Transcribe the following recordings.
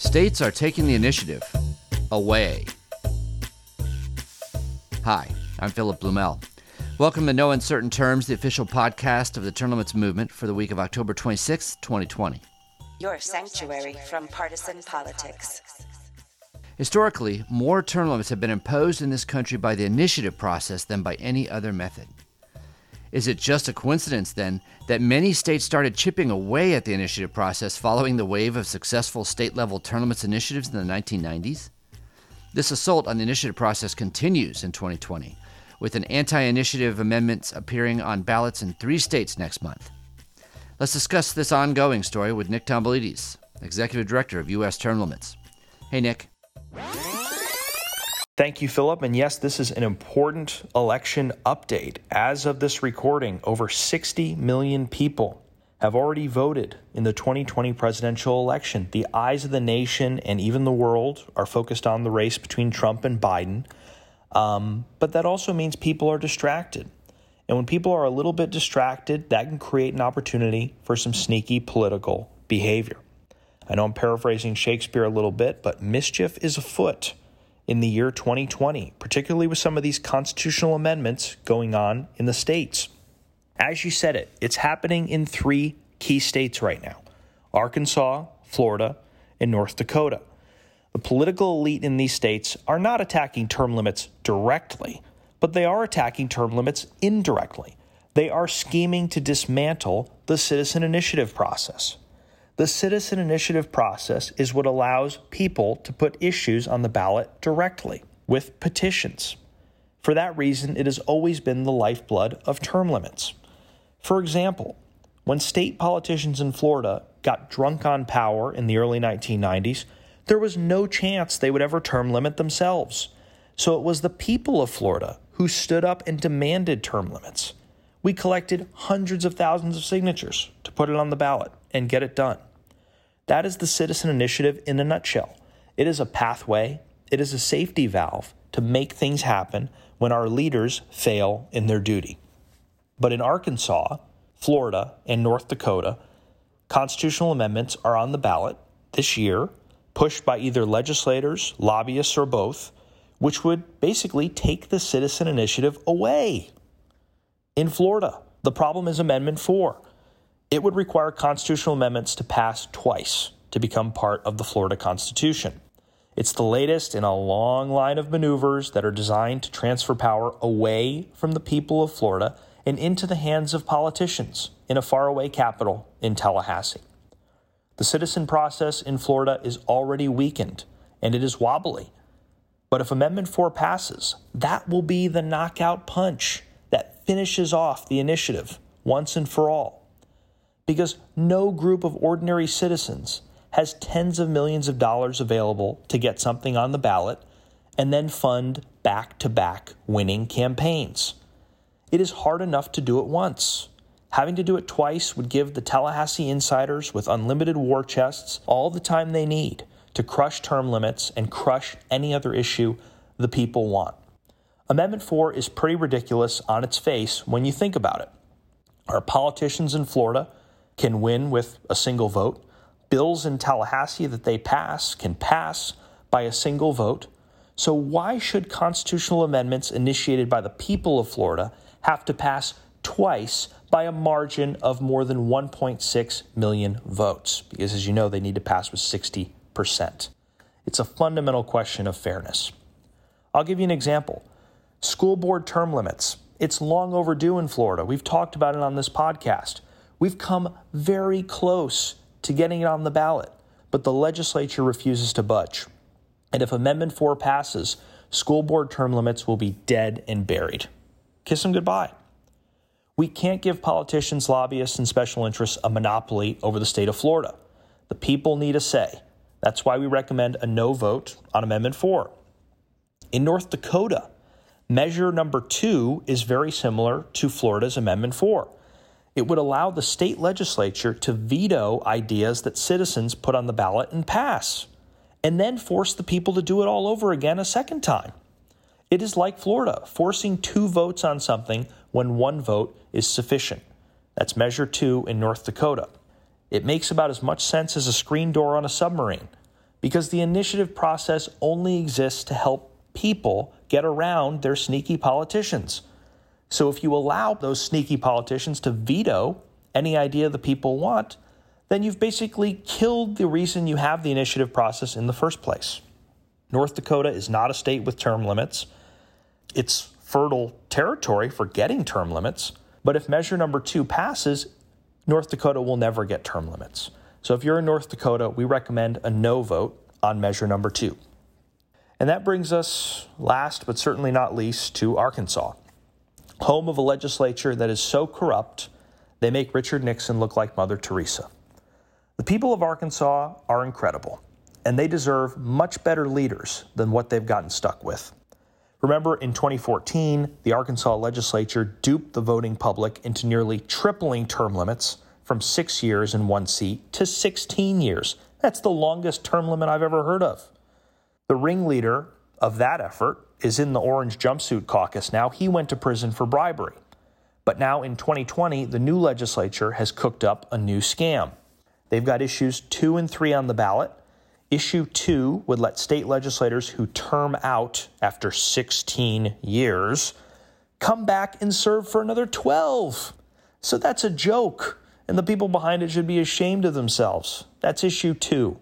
States are taking the initiative away. Hi, I'm Philip Blumel. Welcome to No Uncertain Terms, the official podcast of the Limits Movement for the week of October 26, 2020. Your sanctuary from partisan politics. Historically, more term limits have been imposed in this country by the initiative process than by any other method. Is it just a coincidence, then, that many states started chipping away at the initiative process following the wave of successful state level term limits initiatives in the 1990s? This assault on the initiative process continues in 2020, with an anti initiative amendments appearing on ballots in three states next month. Let's discuss this ongoing story with Nick Tomboulides, Executive Director of U.S. Term Limits. Hey, Nick. Thank you, Philip. And yes, this is an important election update. As of this recording, over 60 million people have already voted in the 2020 presidential election. The eyes of the nation and even the world are focused on the race between Trump and Biden. Um, but that also means people are distracted. And when people are a little bit distracted, that can create an opportunity for some sneaky political behavior. I know I'm paraphrasing Shakespeare a little bit, but mischief is afoot in the year 2020, particularly with some of these constitutional amendments going on in the states. As you said it, it's happening in three key states right now Arkansas, Florida, and North Dakota. The political elite in these states are not attacking term limits directly, but they are attacking term limits indirectly. They are scheming to dismantle the citizen initiative process. The citizen initiative process is what allows people to put issues on the ballot directly with petitions. For that reason, it has always been the lifeblood of term limits. For example, when state politicians in Florida got drunk on power in the early 1990s, there was no chance they would ever term limit themselves. So it was the people of Florida who stood up and demanded term limits. We collected hundreds of thousands of signatures to put it on the ballot and get it done. That is the citizen initiative in a nutshell. It is a pathway, it is a safety valve to make things happen when our leaders fail in their duty. But in Arkansas, Florida, and North Dakota, constitutional amendments are on the ballot this year, pushed by either legislators, lobbyists, or both, which would basically take the citizen initiative away. In Florida, the problem is Amendment 4 it would require constitutional amendments to pass twice to become part of the Florida Constitution. It's the latest in a long line of maneuvers that are designed to transfer power away from the people of Florida and into the hands of politicians in a faraway capital in Tallahassee. The citizen process in Florida is already weakened and it is wobbly. But if Amendment 4 passes, that will be the knockout punch that finishes off the initiative once and for all because no group of ordinary citizens has tens of millions of dollars available to get something on the ballot and then fund back to back winning campaigns. It is hard enough to do it once. Having to do it twice would give the Tallahassee insiders with unlimited war chests all the time they need to crush term limits and crush any other issue the people want. Amendment 4 is pretty ridiculous on its face when you think about it. Our politicians in Florida can win with a single vote. Bills in Tallahassee that they pass can pass by a single vote. So, why should constitutional amendments initiated by the people of Florida have to pass twice by a margin of more than 1.6 million votes? Because, as you know, they need to pass with 60%. It's a fundamental question of fairness. I'll give you an example school board term limits. It's long overdue in Florida. We've talked about it on this podcast. We've come very close to getting it on the ballot, but the legislature refuses to budge. And if Amendment 4 passes, school board term limits will be dead and buried. Kiss them goodbye. We can't give politicians, lobbyists, and special interests a monopoly over the state of Florida. The people need a say. That's why we recommend a no vote on Amendment 4. In North Dakota, measure number two is very similar to Florida's Amendment 4 it would allow the state legislature to veto ideas that citizens put on the ballot and pass, and then force the people to do it all over again a second time. It is like Florida, forcing two votes on something when one vote is sufficient. That's measure two in North Dakota. It makes about as much sense as a screen door on a submarine. because the initiative process only exists to help people get around their sneaky politicians. So if you allow those sneaky politicians to veto any idea the people want, then you've basically killed the reason you have the initiative process in the first place. North Dakota is not a state with term limits. It's fertile territory for getting term limits, but if measure number two passes, North Dakota will never get term limits. So if you're in North Dakota, we recommend a no vote on measure number two. And that brings us, last but certainly not least, to Arkansas, home of a legislature that is so corrupt they make Richard Nixon look like Mother Teresa. The people of Arkansas are incredible, and they deserve much better leaders than what they've gotten stuck with. Remember, in 2014, the Arkansas legislature duped the voting public into nearly tripling term limits from six years in one seat to 16 years. That's the longest term limit I've ever heard of. The ringleader of that effort is in the Orange Jumpsuit Caucus now. He went to prison for bribery. But now in 2020, the new legislature has cooked up a new scam. They've got issues two and three on the ballot. Issue two would let state legislators who term out after 16 years come back and serve for another 12. So that's a joke, and the people behind it should be ashamed of themselves. That's issue two.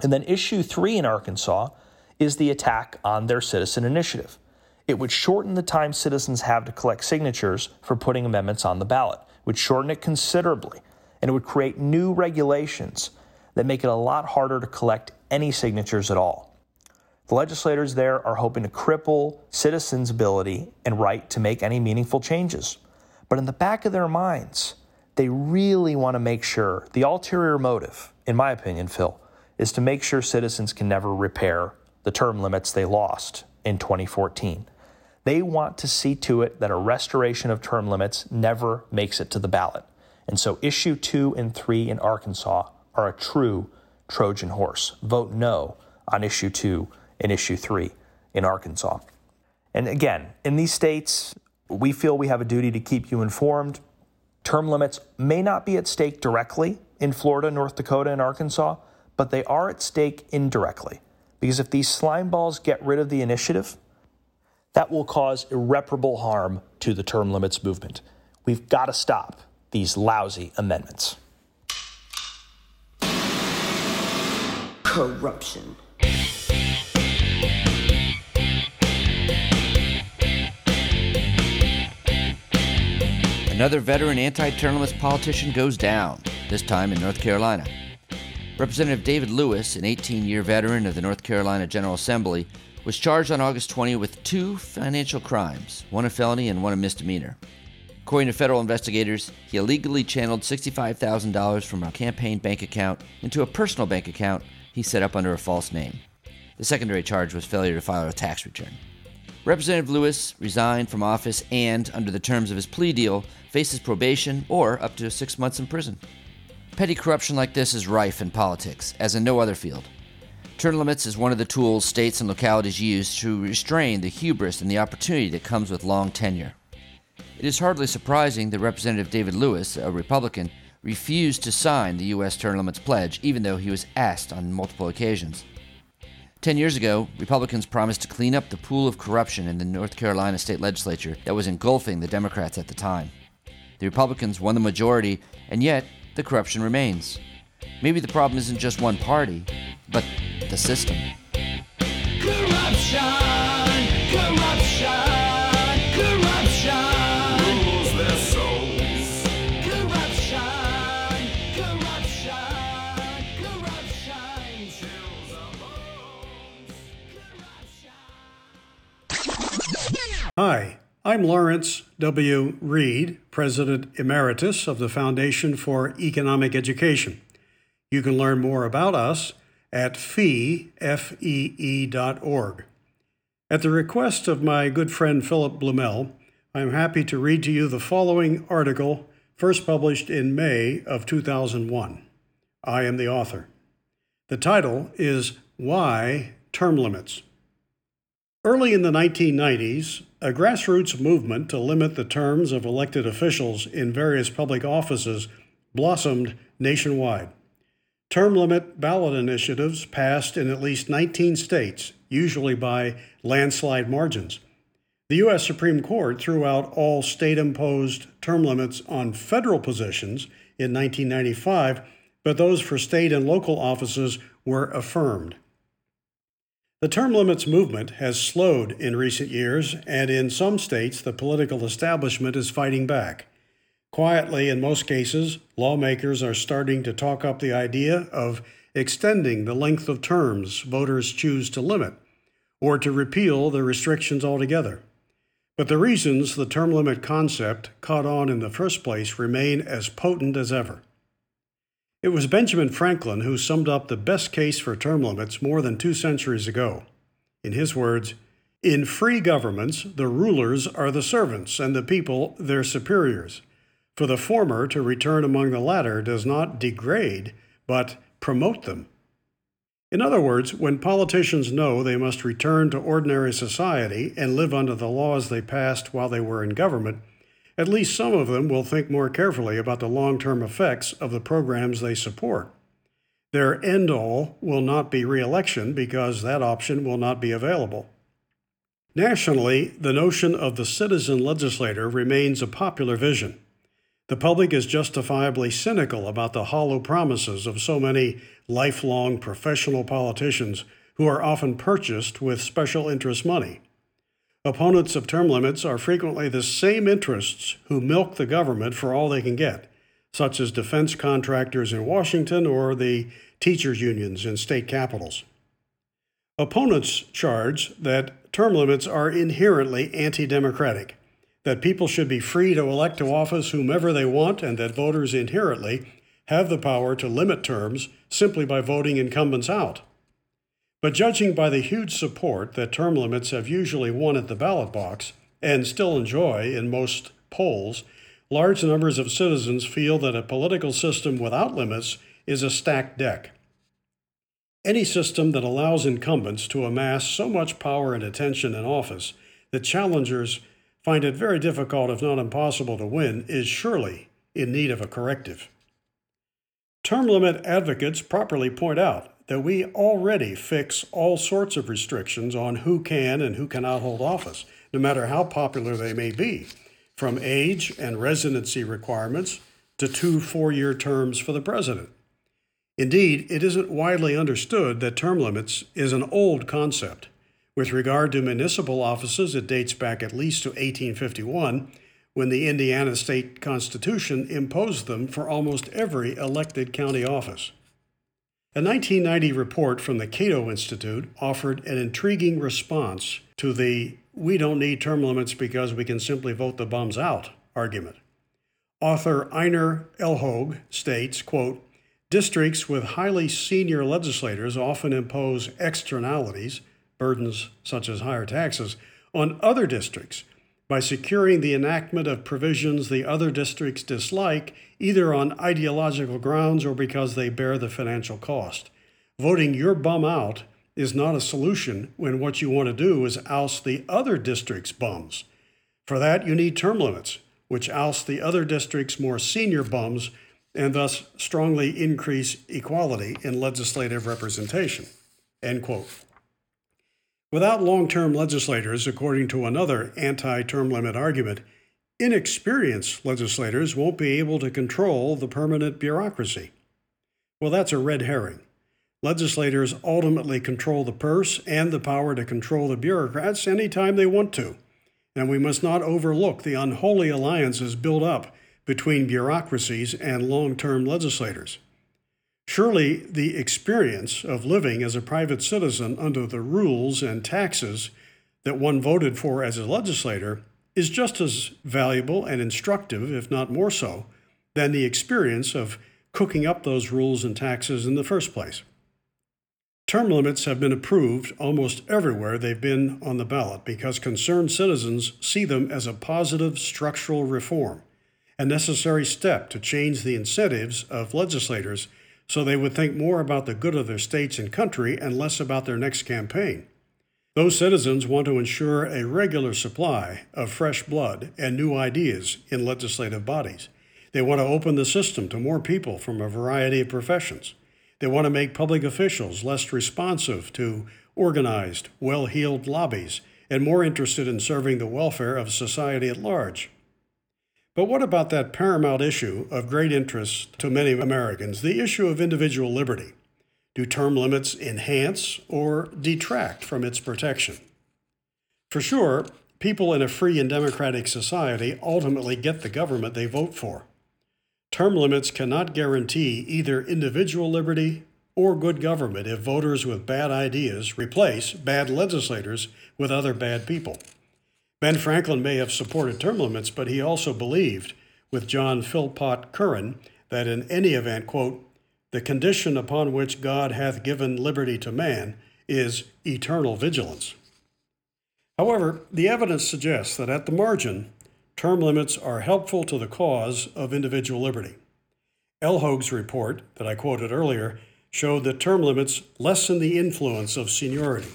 And then issue three in Arkansas is the attack on their citizen initiative. It would shorten the time citizens have to collect signatures for putting amendments on the ballot, would shorten it considerably, and it would create new regulations that make it a lot harder to collect any signatures at all. The legislators there are hoping to cripple citizens' ability and right to make any meaningful changes. But in the back of their minds, they really want to make sure the ulterior motive, in my opinion, Phil, is to make sure citizens can never repair the term limits they lost in 2014. They want to see to it that a restoration of term limits never makes it to the ballot. And so issue two and three in Arkansas are a true Trojan horse. Vote no on issue two and issue three in Arkansas. And again, in these states, we feel we have a duty to keep you informed. Term limits may not be at stake directly in Florida, North Dakota, and Arkansas, but they are at stake indirectly. Because if these slime balls get rid of the initiative, that will cause irreparable harm to the term limits movement. We've got to stop these lousy amendments. Corruption. Another veteran anti term limits politician goes down, this time in North Carolina. Representative David Lewis, an 18 year veteran of the North Carolina General Assembly, was charged on August 20 with two financial crimes, one a felony and one a misdemeanor. According to federal investigators, he illegally channeled $65,000 from a campaign bank account into a personal bank account he set up under a false name. The secondary charge was failure to file a tax return. Representative Lewis resigned from office and, under the terms of his plea deal, faces probation or up to six months in prison. Petty corruption like this is rife in politics, as in no other field. Term limits is one of the tools states and localities use to restrain the hubris and the opportunity that comes with long tenure. It is hardly surprising that Representative David Lewis, a Republican, refused to sign the U.S. term limits pledge, even though he was asked on multiple occasions. Ten years ago, Republicans promised to clean up the pool of corruption in the North Carolina state legislature that was engulfing the Democrats at the time. The Republicans won the majority, and yet the corruption remains. Maybe the problem isn't just one party, but the system. Corruption, corruption, corruption rules their souls. Corruption, corruption, corruption chills our bones. Hi, I'm Lawrence W. Reed, President Emeritus of the Foundation for Economic Education. You can learn more about us at fee, F-E-E dot org. At the request of my good friend Philip Blumel, I am happy to read to you the following article, first published in May of 2001. I am the author. The title is Why Term Limits. Early in the 1990s, a grassroots movement to limit the terms of elected officials in various public offices blossomed nationwide. Term limit ballot initiatives passed in at least 19 states, usually by landslide margins. The U.S. Supreme Court threw out all state imposed term limits on federal positions in 1995, but those for state and local offices were affirmed. The term limits movement has slowed in recent years, and in some states, the political establishment is fighting back. Quietly, in most cases, lawmakers are starting to talk up the idea of extending the length of terms voters choose to limit, or to repeal the restrictions altogether. But the reasons the term limit concept caught on in the first place remain as potent as ever. It was Benjamin Franklin who summed up the best case for term limits more than two centuries ago. In his words, in free governments, the rulers are the servants, and the people their superiors. For the former to return among the latter does not degrade, but promote them. In other words, when politicians know they must return to ordinary society and live under the laws they passed while they were in government, at least some of them will think more carefully about the long term effects of the programs they support. Their end all will not be re election because that option will not be available. Nationally, the notion of the citizen legislator remains a popular vision. The public is justifiably cynical about the hollow promises of so many lifelong professional politicians who are often purchased with special interest money. Opponents of term limits are frequently the same interests who milk the government for all they can get, such as defense contractors in Washington or the teachers' unions in state capitals. Opponents charge that term limits are inherently anti democratic, that people should be free to elect to office whomever they want, and that voters inherently have the power to limit terms simply by voting incumbents out. But judging by the huge support that term limits have usually won at the ballot box, and still enjoy in most polls, large numbers of citizens feel that a political system without limits is a stacked deck. Any system that allows incumbents to amass so much power and attention in office that challengers find it very difficult, if not impossible, to win is surely in need of a corrective. Term limit advocates properly point out that we already fix all sorts of restrictions on who can and who cannot hold office, no matter how popular they may be, from age and residency requirements to two four year terms for the president. Indeed, it isn't widely understood that term limits is an old concept. With regard to municipal offices, it dates back at least to 1851, when the Indiana state constitution imposed them for almost every elected county office. A 1990 report from the Cato Institute offered an intriguing response to the we don't need term limits because we can simply vote the bums out argument. Author Einer Elhauge states, quote, Districts with highly senior legislators often impose externalities, burdens such as higher taxes, on other districts by securing the enactment of provisions the other districts dislike, either on ideological grounds or because they bear the financial cost. Voting your bum out is not a solution when what you want to do is oust the other district's bums. For that, you need term limits, which oust the other district's more senior bums and thus strongly increase equality in legislative representation. End quote. Without long term legislators, according to another anti term limit argument, inexperienced legislators won't be able to control the permanent bureaucracy. Well, that's a red herring. Legislators ultimately control the purse and the power to control the bureaucrats anytime they want to. And we must not overlook the unholy alliances built up between bureaucracies and long term legislators. Surely the experience of living as a private citizen under the rules and taxes that one voted for as a legislator is just as valuable and instructive, if not more so, than the experience of cooking up those rules and taxes in the first place. Term limits have been approved almost everywhere they've been on the ballot because concerned citizens see them as a positive structural reform, a necessary step to change the incentives of legislators so they would think more about the good of their states and country and less about their next campaign. Those citizens want to ensure a regular supply of fresh blood and new ideas in legislative bodies. They want to open the system to more people from a variety of professions. They want to make public officials less responsive to organized, well heeled lobbies and more interested in serving the welfare of society at large. But what about that paramount issue of great interest to many Americans, the issue of individual liberty? Do term limits enhance or detract from its protection? For sure, people in a free and democratic society ultimately get the government they vote for. Term limits cannot guarantee either individual liberty or good government if voters with bad ideas replace bad legislators with other bad people. Ben Franklin may have supported term limits, but he also believed, with John Philpot Curran, that in any event, quote, the condition upon which God hath given liberty to man is eternal vigilance. However, the evidence suggests that at the margin, term limits are helpful to the cause of individual liberty. Elhauge's report, that I quoted earlier, showed that term limits lessen the influence of seniority.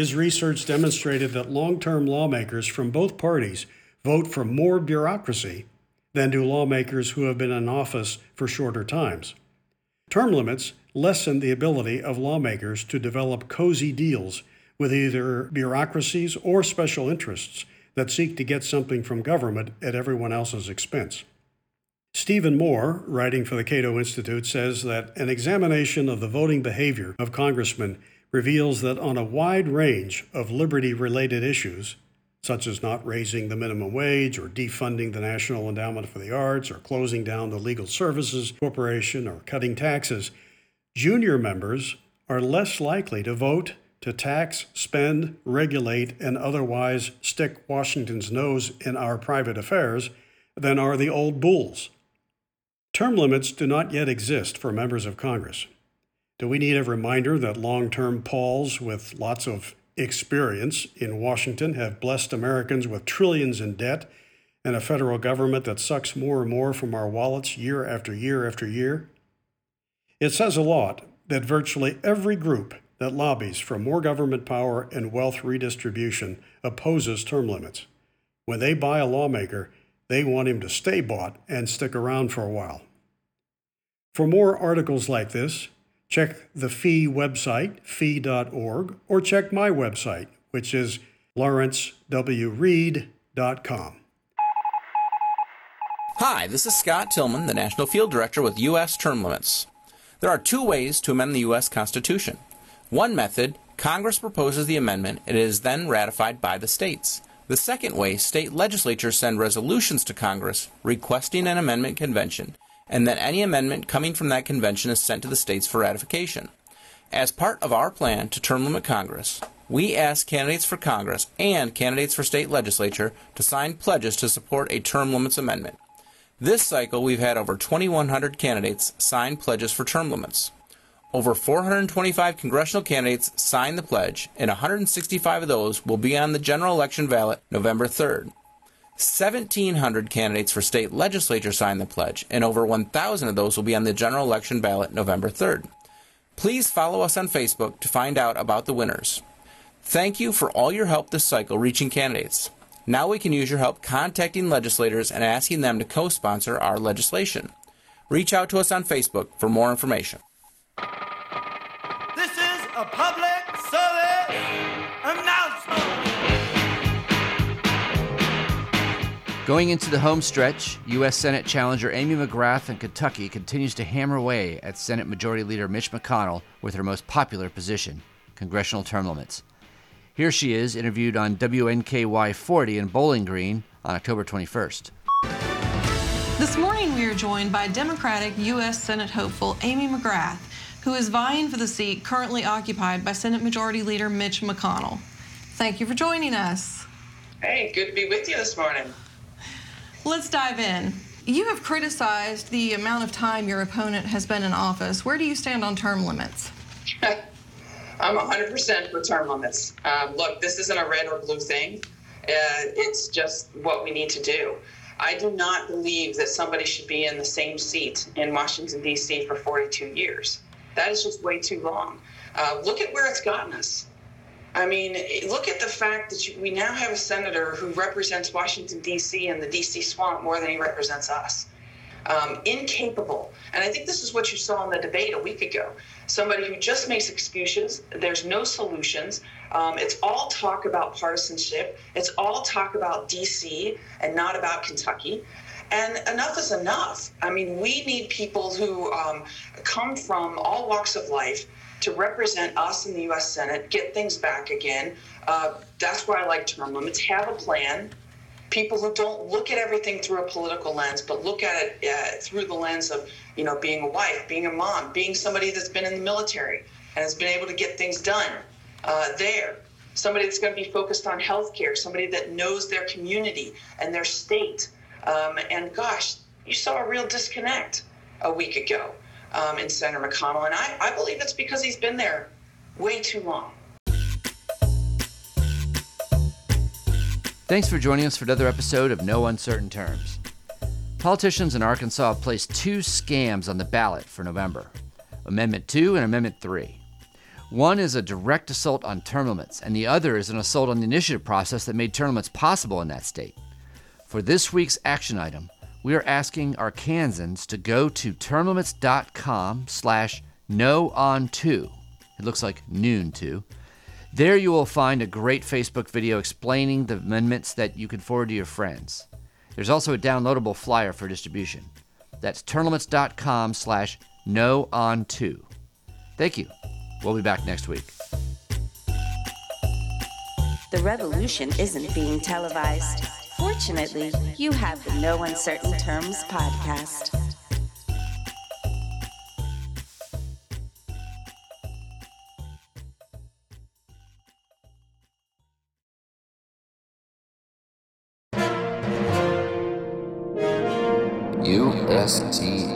His research demonstrated that long term lawmakers from both parties vote for more bureaucracy than do lawmakers who have been in office for shorter times. Term limits lessen the ability of lawmakers to develop cozy deals with either bureaucracies or special interests that seek to get something from government at everyone else's expense. Stephen Moore, writing for the Cato Institute, says that an examination of the voting behavior of congressmen reveals that on a wide range of liberty related issues, such as not raising the minimum wage or defunding the National Endowment for the Arts or closing down the Legal Services Corporation or cutting taxes, junior members are less likely to vote to tax, spend, regulate, and otherwise stick Washington's nose in our private affairs than are the old bulls. Term limits do not yet exist for members of Congress. Do we need a reminder that long term pols with lots of experience in Washington have blessed Americans with trillions in debt and a federal government that sucks more and more from our wallets year after year after year? It says a lot that virtually every group that lobbies for more government power and wealth redistribution opposes term limits. When they buy a lawmaker, they want him to stay bought and stick around for a while. For more articles like this, check the FEE website, fee.org, or check my website, which is lawrencewreed.com. Hi, this is Scott Tillman, the National Field Director with U.S. Term Limits. There are two ways to amend the U.S. Constitution. One method, Congress proposes the amendment, and it is then ratified by the states. The second way, state legislatures send resolutions to Congress requesting an amendment convention, and that any amendment coming from that convention is sent to the states for ratification. As part of our plan to term limit Congress, we ask candidates for Congress and candidates for state legislature to sign pledges to support a term limits amendment. This cycle, we've had over 2,100 candidates sign pledges for term limits. Over 425 congressional candidates signed the pledge, and 165 of those will be on the general election ballot November 3rd. 1,700 candidates for state legislature signed the pledge, and over 1,000 of those will be on the general election ballot November 3rd. Please follow us on Facebook to find out about the winners. Thank you for all your help this cycle reaching candidates. Now we can use your help contacting legislators and asking them to co sponsor our legislation. Reach out to us on Facebook for more information. Going into the home stretch, U.S. Senate challenger Amy McGrath in Kentucky continues to hammer away at Senate Majority Leader Mitch McConnell with her most popular position congressional term limits. Here she is, interviewed on WNKY 40 in Bowling Green on October 21st. This morning, we are joined by Democratic U.S. Senate hopeful Amy McGrath, who is vying for the seat currently occupied by Senate Majority Leader Mitch McConnell. Thank you for joining us. Hey, good to be with you this morning. Let's dive in. You have criticized the amount of time your opponent has been in office. Where do you stand on term limits? I'm 100% for term limits. Um, look, this isn't a red or blue thing. Uh, it's just what we need to do. I do not believe that somebody should be in the same seat in Washington, D.C. for 42 years. That is just way too long. Uh, look at where it's gotten us. I mean, look at the fact that you, we now have a senator who represents Washington, D.C. and the D.C. swamp more than he represents us. um, incapable. And I think this is what you saw in the debate a week ago. Somebody who just makes excuses, there's no solutions. Um, it's all talk about partisanship, it's all talk about DC and not about Kentucky. And enough is enough. I mean, we need people who um, come from all walks of life to represent us in the U.S. Senate, get things back again. Uh, that's why I like term limits. Have a plan. People who don't look at everything through a political lens, but look at it uh, through the lens of, you know, being a wife, being a mom, being somebody that's been in the military and has been able to get things done uh, there. Somebody that's going to be focused on healthcare, somebody that knows their community and their state. Um, and gosh, you saw a real disconnect a week ago um, in Senator McConnell. And I, I believe it's because he's been there way too long. Thanks for joining us for another episode of No Uncertain Terms. Politicians in Arkansas placed two scams on the ballot for November Amendment 2 and Amendment 3. One is a direct assault on term limits, and the other is an assault on the initiative process that made term limits possible in that state. For this week's action item, we are asking Arkansans to go to termlimits.com slash no on two. It looks like noon two. There you will find a great Facebook video explaining the amendments that you can forward to your friends. There's also a downloadable flyer for distribution. That's termlimits.com slash no on two. Thank you. We'll be back next week. The revolution isn't being televised. Fortunately, you have the No Uncertain Terms podcast. USTL.